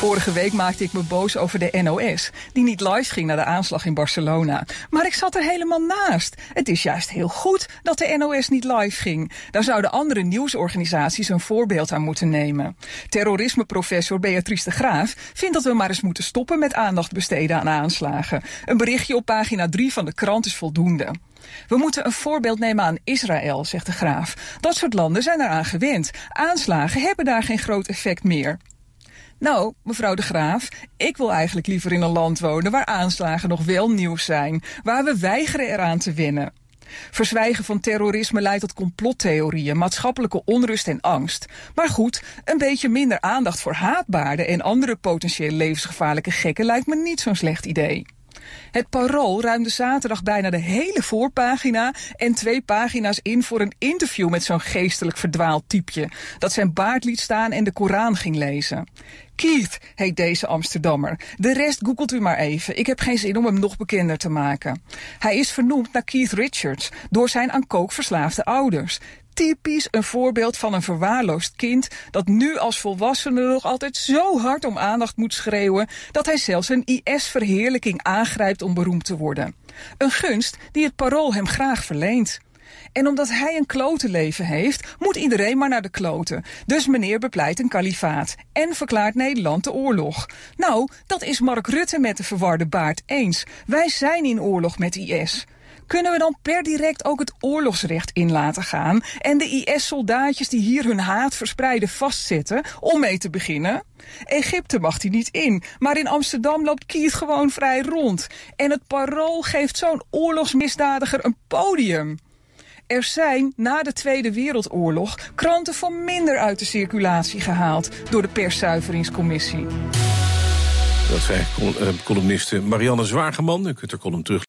Vorige week maakte ik me boos over de NOS, die niet live ging naar de aanslag in Barcelona. Maar ik zat er helemaal naast. Het is juist heel goed dat de NOS niet live ging. Daar zouden andere nieuwsorganisaties een voorbeeld aan moeten nemen. Terrorismeprofessor Beatrice de Graaf vindt dat we maar eens moeten stoppen met aandacht besteden aan aanslagen. Een berichtje op pagina 3 van de krant is voldoende. We moeten een voorbeeld nemen aan Israël, zegt de graaf. Dat soort landen zijn eraan gewend. Aanslagen hebben daar geen groot effect meer. Nou, mevrouw de Graaf, ik wil eigenlijk liever in een land wonen waar aanslagen nog wel nieuws zijn, waar we weigeren eraan te winnen. Verzwijgen van terrorisme leidt tot complottheorieën, maatschappelijke onrust en angst. Maar goed, een beetje minder aandacht voor haatbaarden en andere potentieel levensgevaarlijke gekken lijkt me niet zo'n slecht idee. Het Parool ruimde zaterdag bijna de hele voorpagina en twee pagina's in voor een interview met zo'n geestelijk verdwaald typje dat zijn baard liet staan en de Koran ging lezen. Keith heet deze Amsterdammer. De rest googelt u maar even. Ik heb geen zin om hem nog bekender te maken. Hij is vernoemd naar Keith Richards door zijn aan kook verslaafde ouders typisch een voorbeeld van een verwaarloosd kind dat nu als volwassene nog altijd zo hard om aandacht moet schreeuwen dat hij zelfs een IS-verheerlijking aangrijpt om beroemd te worden. Een gunst die het parool hem graag verleent. En omdat hij een klotenleven heeft, moet iedereen maar naar de kloten. Dus meneer bepleit een kalifaat en verklaart Nederland de oorlog. Nou, dat is Mark Rutte met de verwarde baard eens. Wij zijn in oorlog met IS. Kunnen we dan per direct ook het oorlogsrecht in laten gaan en de IS-soldaatjes die hier hun haat verspreiden vastzetten om mee te beginnen? Egypte mag hij niet in, maar in Amsterdam loopt Kiet gewoon vrij rond. En het parool geeft zo'n oorlogsmisdadiger een podium. Er zijn na de Tweede Wereldoorlog kranten van minder uit de circulatie gehaald door de perszuiveringscommissie. Dat zei eh, columniste Marianne Zwageman. U kunt er column terug